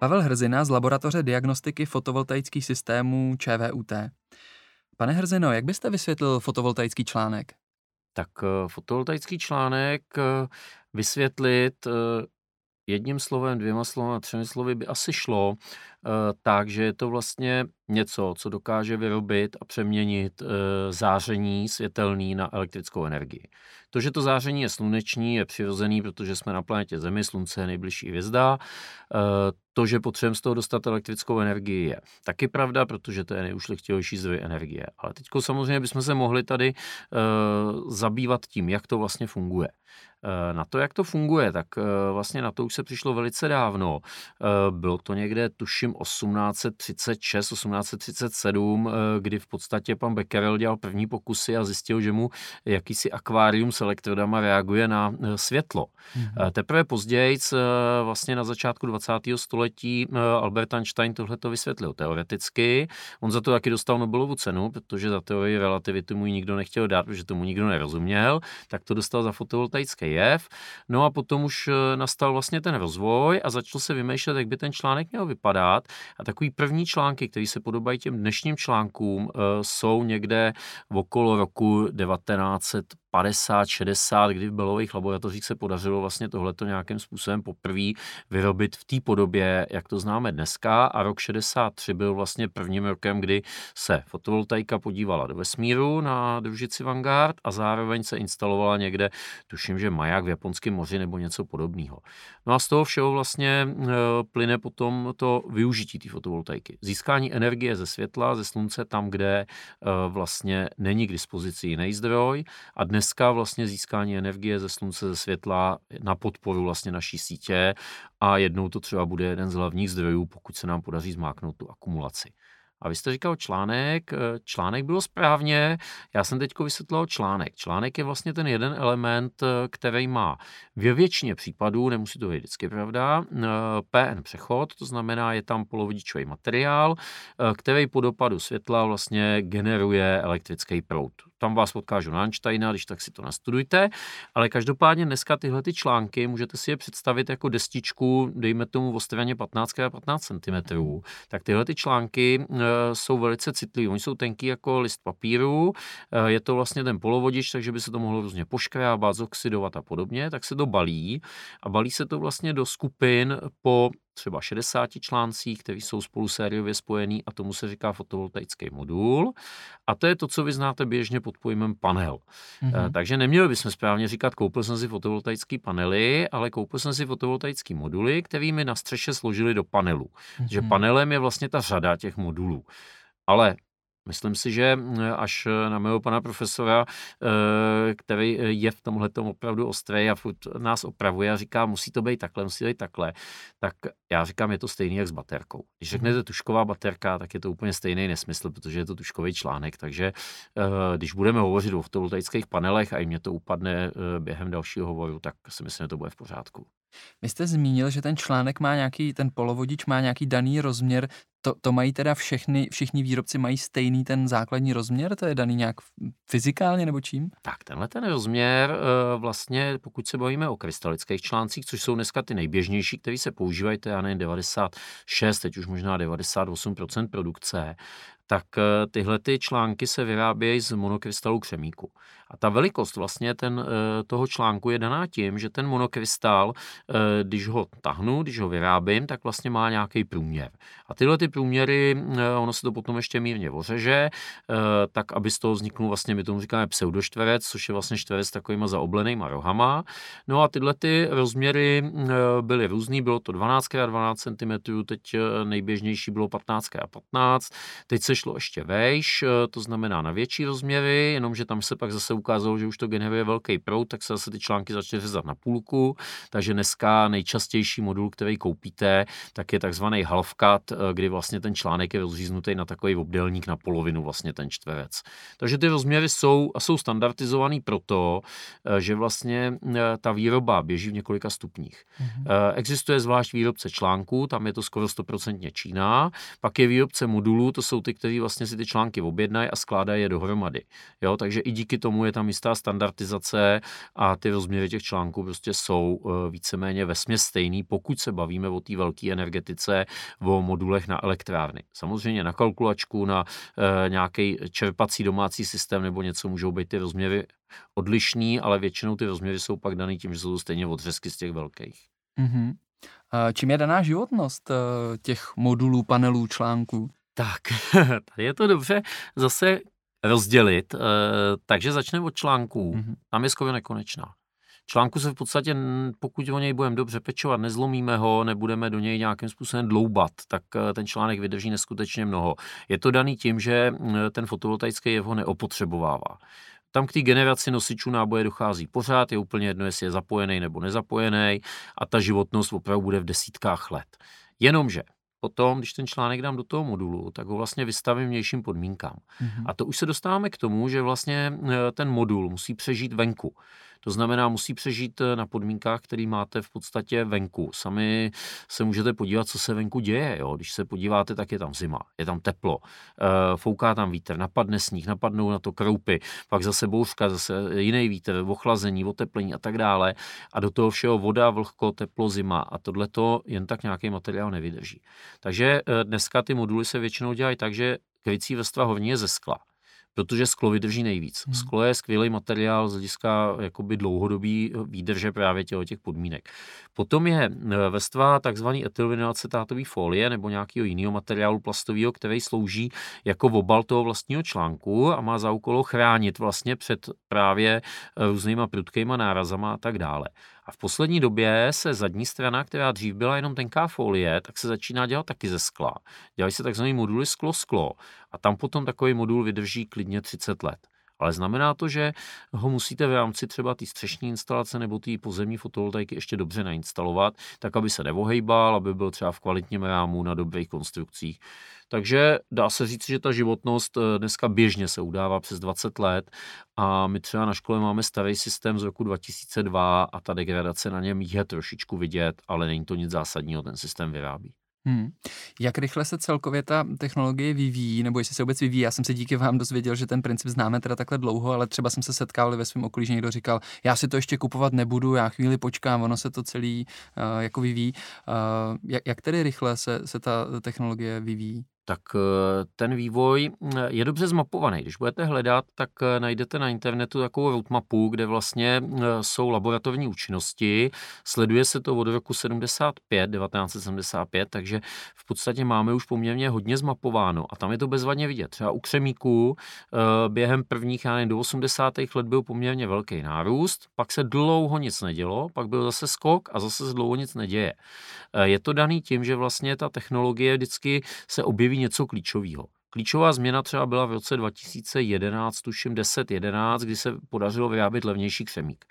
Pavel Hrzina z laboratoře diagnostiky fotovoltaických systémů ČVUT. Pane Hrzino, jak byste vysvětlil fotovoltaický článek? Tak eh, fotovoltaický článek eh, vysvětlit eh, jedním slovem, dvěma slovy, třemi slovy by asi šlo, tak, že je to vlastně něco, co dokáže vyrobit a přeměnit záření světelný na elektrickou energii. To, že to záření je sluneční, je přirozený, protože jsme na planetě Zemi, slunce je nejbližší hvězda. To, že potřebujeme z toho dostat elektrickou energii, je taky pravda, protože to je nejušlechtilejší zdroj energie. Ale teď samozřejmě bychom se mohli tady uh, zabývat tím, jak to vlastně funguje. Na to, jak to funguje, tak vlastně na to už se přišlo velice dávno. Bylo to někde, tuším, 1836, 1837, kdy v podstatě pan Becquerel dělal první pokusy a zjistil, že mu jakýsi akvárium s elektrodama reaguje na světlo. Mm-hmm. Teprve později, vlastně na začátku 20. století, eh, Albert Einstein tohle to vysvětlil teoreticky. On za to taky dostal Nobelovu cenu, protože za teorii relativity mu ji nikdo nechtěl dát, protože tomu nikdo nerozuměl, tak to dostal za fotovoltaický jev. No a potom už eh, nastal vlastně ten rozvoj a začal se vymýšlet, jak by ten článek měl vypadat. A takový první články, které se podobají těm dnešním článkům, eh, jsou někde okolo roku 1900 50, 60, kdy v Belových laboratořích se podařilo vlastně tohleto nějakým způsobem poprvé vyrobit v té podobě, jak to známe dneska. A rok 63 byl vlastně prvním rokem, kdy se fotovoltaika podívala do vesmíru na družici Vanguard a zároveň se instalovala někde, tuším, že maják v Japonském moři nebo něco podobného. No a z toho všeho vlastně e, plyne potom to využití té fotovoltaiky. Získání energie ze světla, ze slunce tam, kde e, vlastně není k dispozici jiný zdroj a dnes dneska vlastně získání energie ze slunce, ze světla na podporu vlastně naší sítě a jednou to třeba bude jeden z hlavních zdrojů, pokud se nám podaří zmáknout tu akumulaci. A vy jste říkal článek, eh, článek bylo správně, já jsem teď vysvětlil článek. Článek je vlastně ten jeden element, eh, který má ve většině případů, nemusí to být vždycky pravda, eh, PN přechod, to znamená, je tam polovodičový materiál, který po dopadu světla vlastně generuje elektrický proud tam vás na Einsteina, když tak si to nastudujte, ale každopádně dneska tyhle ty články můžete si je představit jako destičku, dejme tomu o straně 15 a 15 cm. Tak tyhle ty články jsou velice citlivé. Oni jsou tenký jako list papíru, e, je to vlastně ten polovodič, takže by se to mohlo různě poškrábat, zoxidovat a podobně, tak se to balí a balí se to vlastně do skupin po třeba 60 článcích, které jsou spolu sériově spojený a tomu se říká fotovoltaický modul. A to je to, co vy znáte běžně pod pojmem panel. Mm-hmm. Takže neměli bychom správně říkat, koupil jsem si fotovoltaické panely, ale koupil jsem si fotovoltaické moduly, kterými na střeše složili do panelu. Mm-hmm. Že panelem je vlastně ta řada těch modulů. Ale Myslím si, že eh, až na mého pana profesora, eh, který je v tomhle opravdu ostrý a furt nás opravuje a říká, musí to být takhle, musí to být takhle, tak já říkám, je to stejný jak s baterkou. Když mhm. řeknete tušková baterka, tak je to úplně stejný nesmysl, protože je to tuškový článek, takže eh, když budeme hovořit o fotovoltaických panelech a i mě to upadne během dalšího hovoru, tak si myslím, že to bude v pořádku. Vy jste zmínil, že ten článek má nějaký, ten polovodič má nějaký daný rozměr. To, to mají teda všechny, všichni výrobci mají stejný ten základní rozměr? To je daný nějak fyzikálně nebo čím? Tak tenhle ten rozměr eh, vlastně, pokud se bavíme o krystalických článcích, což jsou dneska ty nejběžnější, které se používají, to je nevím, 96, teď už možná 98% produkce, tak eh, tyhle ty články se vyrábějí z monokrystalů křemíku. A ta velikost vlastně ten, eh, toho článku je daná tím, že ten monokrystal, když ho tahnu, když ho vyrábím, tak vlastně má nějaký průměr. A tyhle ty průměry, ono se to potom ještě mírně ořeže, tak aby z toho vzniknul vlastně, my tomu říkáme pseudoštverec, což je vlastně čtverec s takovýma zaoblenýma rohama. No a tyhle ty rozměry byly různý, bylo to 12x12 cm, teď nejběžnější bylo 15x15, teď se šlo ještě vejš, eh, to znamená na větší rozměry, jenomže tam se pak zase ukázalo, že už to generuje velký proud, tak se zase ty články začaly řezat na půlku, takže dneska nejčastější modul, který koupíte, tak je takzvaný half cut, eh, kdy vlastně ten článek je rozříznutý na takový obdélník na polovinu vlastně ten čtverec. Takže ty rozměry jsou a jsou standardizovaný proto, eh, že vlastně ta výroba běží v několika stupních. Mm-hmm. Existuje zvlášť výrobce článků, tam je to skoro 100% Čína, pak je výrobce modulů, to jsou ty, kteří vlastně si ty články objednají a skládají je dohromady. Jo, takže i díky tomu je tam jistá standardizace a ty rozměry těch článků prostě jsou víceméně ve stejný, pokud se bavíme o té velké energetice, o modulech na elektrárny. Samozřejmě na kalkulačku, na e, nějaký čerpací domácí systém nebo něco můžou být ty rozměry odlišný, ale většinou ty rozměry jsou pak daný tím, že jsou stejně odřezky z těch velkých. Mm-hmm. Čím je daná životnost e, těch modulů, panelů, článků? Tak, tady je to dobře zase rozdělit, e, takže začneme od článků. Mm-hmm. Tam je skoro nekonečná. Článku se v podstatě, pokud o něj budeme dobře pečovat, nezlomíme ho, nebudeme do něj nějakým způsobem dloubat, tak eh, ten článek vydrží neskutečně mnoho. Je to daný tím, že ten fotovoltaický jev ho neopotřebovává. Tam k té generaci nosičů náboje dochází pořád, je úplně jedno, jestli je zapojený nebo nezapojený a ta životnost opravdu bude v desítkách let. Jenomže potom, když ten článek dám do toho modulu, tak ho vlastně vystavím vnějším podmínkám. Mm-hmm. A to už se dostáváme k tomu, že vlastně eh, ten modul musí přežít venku. To znamená, musí přežít eh, na podmínkách, které máte v podstatě venku. Sami se můžete podívat, co se venku děje. Jo? Když se podíváte, tak je tam zima, je tam teplo, eh, fouká tam vítr, napadne sníh, napadnou na to kroupy, pak zase bouřka, zase jiný vítr, ochlazení, oteplení a tak dále. A do toho všeho voda, vlhko, teplo, zima. A tohle to jen tak nějaký materiál nevydrží. Takže eh, dneska ty moduly se většinou dělají tak, že krycí vrstva horní je ze skla protože sklo vydrží nejvíc. Hmm. Sklo je skvělý materiál z hlediska jakoby dlouhodobý výdrže právě těch, těch podmínek. Potom je e, vrstva takzvaný etylvinoacetátový folie nebo nějakého jiného materiálu plastového, který slouží jako obal toho vlastního článku a má za úkol chránit vlastně před právě e, různýma prudkýma nárazama a tak dále. A v poslední době se zadní strana, která dřív byla jenom tenká folie, tak se začíná dělat taky ze skla. Dělají se takzvané moduly sklo-sklo a tam potom takový modul vydrží klidně 30 let. Ale znamená to, že ho musíte v rámci třeba té střešní instalace nebo té pozemní fotovoltaiky ještě dobře nainstalovat, tak aby se nevohejbal, aby byl třeba v kvalitním rámu na dobrých konstrukcích. Takže dá se říct, že ta životnost eh, dneska běžně se udává přes 20 let a my třeba na škole máme starý systém z roku 2002 a ta degradace na něm je trošičku vidět, ale není to nic zásadního, ten systém vyrábí. Hmm. Jak rychle se celkově ta technologie vyvíjí, nebo jestli se vůbec vyvíjí? Já jsem se díky vám dozvěděl, že ten princip známe teda takhle dlouho, ale třeba jsem se setkal ve svém okolí, že někdo říkal, já si to ještě kupovat nebudu, já chvíli počkám, ono se to celý uh, jako vyvíjí. Uh, jak, jak tedy rychle se, se ta technologie vyvíjí? Tak eh, ten vývoj mm, je dobře zmapovaný. Když budete hledat, tak eh, najdete na internetu takovou roadmapu, kde vlastně eh, jsou laboratorní účinnosti. Sleduje se to od roku 75, 1975, takže v podstatě máme už poměrně hodně zmapováno a tam je to bezvadně vidět. Třeba u křemíků během prvních, já nevím, do 80. let byl poměrně velký nárůst, pak se dlouho nic nedělo, pak byl zase skok a zase se dlouho nic neděje. Je to daný tím, že vlastně ta technologie vždycky se objeví něco klíčového. Klíčová změna třeba byla v roce 2011, tuším 10-11, kdy se podařilo vyrábět levnější křemík.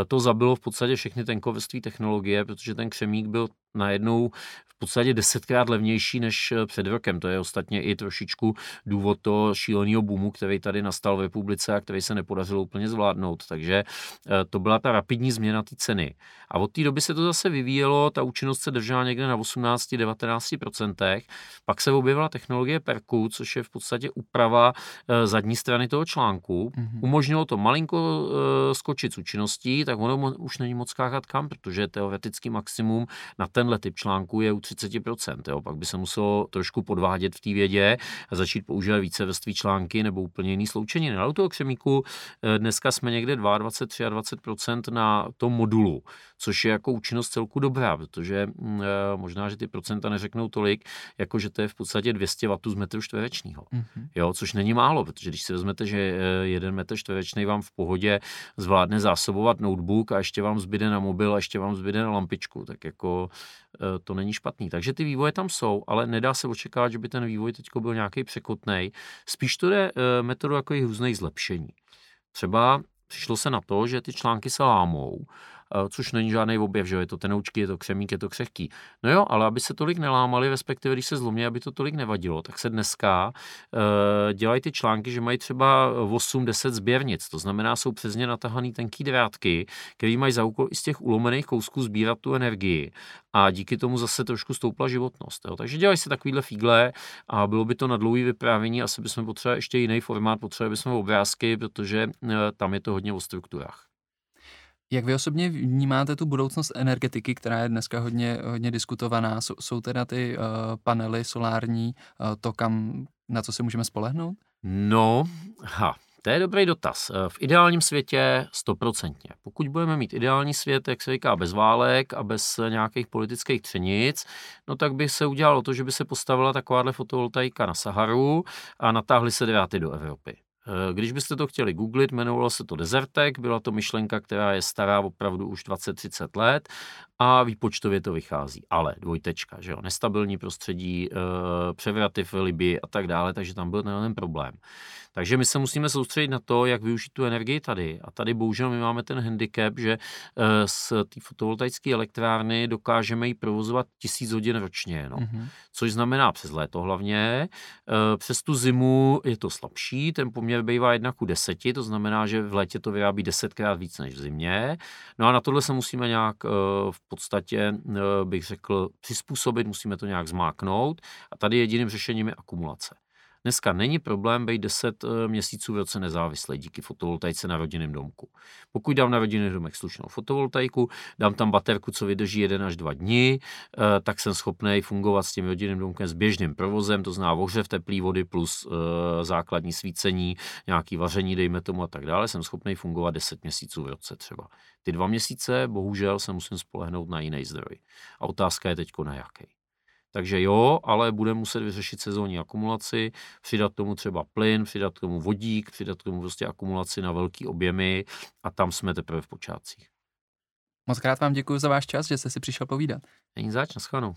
E, to zabilo v podstatě všechny tenkovství technologie, protože ten křemík byl najednou v podstatě desetkrát levnější než eh, před rokem. To je ostatně i trošičku důvod toho šíleného boomu, který tady nastal v republice a který se nepodařilo úplně zvládnout. Takže eh, to byla ta rapidní změna té ceny. A od té doby se to zase vyvíjelo, ta účinnost se držela někde na 18-19%. Pak se objevila technologie Perku, což je v podstatě úprava eh, zadní strany toho článku. Mm-hmm. Umožnilo to malinko skočit s účinností, tak ono už není moc káhat kam, protože teoretický maximum na tenhle typ článku je u 30%. Jo. Pak by se muselo trošku podvádět v té vědě a začít používat více vrství články nebo úplně jiný sloučeniny. Na toho křemíku eh, dneska jsme někde 22, 23% na tom modulu, což je jako účinnost celku dobrá, protože mm, eh, možná, že ty procenta neřeknou tolik, jako že to je v podstatě 200 W z metru čtverečního. Mm-hmm. Jo, což není málo, protože když si vezmete, že eh, jeden metr čtverečný vám v pohodě zvládne zásobovat notebook a ještě vám zbyde na mobil a ještě vám zbyde na lampičku, tak jako to není špatný. Takže ty vývoje tam jsou, ale nedá se očekávat, že by ten vývoj teď byl nějaký překotný. Spíš to je eh, metodu jako různých zlepšení. Třeba přišlo se na to, že ty články se lámou což není žádný objev, že je to tenoučky, je to křemík, je to křehký. No jo, ale aby se tolik nelámali, respektive když se zlomí, aby to tolik nevadilo, tak se dneska uh, dělají ty články, že mají třeba 8-10 sběrnic, to znamená, jsou přesně natahaný tenký drátky, který mají za úkol i z těch ulomených kousků sbírat tu energii a díky tomu zase trošku stoupla životnost. Jo. Takže dělají se takovýhle fígle a bylo by to na dlouhý vyprávění, asi bychom potřebovali ještě jiný formát, potřebovali bychom obrázky, protože uh, tam je to hodně o strukturách. Jak vy osobně vnímáte tu budoucnost energetiky, která je dneska hodně, hodně diskutovaná? Jsou, jsou teda ty uh, panely solární uh, to, kam, na co se můžeme spolehnout? No, ha, to je dobrý dotaz. Eh, v ideálním světě stoprocentně. Pokud budeme mít ideální svět, jak se říká, bez válek a bez nějakých politických třenic, no tak by se udělalo to, že by se postavila takováhle fotovoltaika na Saharu a natáhly se dráty do Evropy. Eh, když byste to chtěli googlit, jmenovalo se to Desertek, byla to myšlenka, která je stará opravdu už 20-30 let a výpočtově to vychází. Ale dvojtečka, že jo, nestabilní prostředí, eh, převraty v Libii a tak dále, takže tam byl ten problém. Takže my se musíme soustředit na to, jak využít tu energii tady. A tady bohužel my máme ten handicap, že eh, z té fotovoltaické elektrárny dokážeme ji provozovat tisíc hodin ročně. No. Mm-hmm. Což znamená přes léto hlavně. Přes tu zimu je to slabší, ten poměr bývá jedna ku deseti, to znamená, že v létě to vyrábí desetkrát víc než v zimě. No a na tohle se musíme nějak eh, v podstatě, bych řekl, přizpůsobit, musíme to nějak zmáknout. A tady jediným řešením je akumulace. Dneska není problém být 10 eh, měsíců v roce nezávislý díky fotovoltaice na rodinném domku. Pokud dám na rodinný domek slušnou fotovoltaiku, dám tam baterku, co vydrží 1 až 2 dny, eh, tak jsem schopný fungovat s tím rodinným domkem s běžným provozem, to znamená ohřev teplý vody plus eh, základní svícení, nějaký vaření, dejme tomu a tak dále, jsem schopný fungovat 10 měsíců v roce třeba. Ty dva měsíce, bohužel, se musím spolehnout na jiný zdroj. A otázka je teď na jaký. Takže jo, ale bude muset vyřešit sezónní akumulaci, přidat tomu třeba plyn, přidat tomu vodík, přidat tomu prostě akumulaci na velký objemy a tam jsme teprve v počátcích. Moc krát vám děkuji za váš čas, že jste si přišel povídat. Není zač, naschledanou.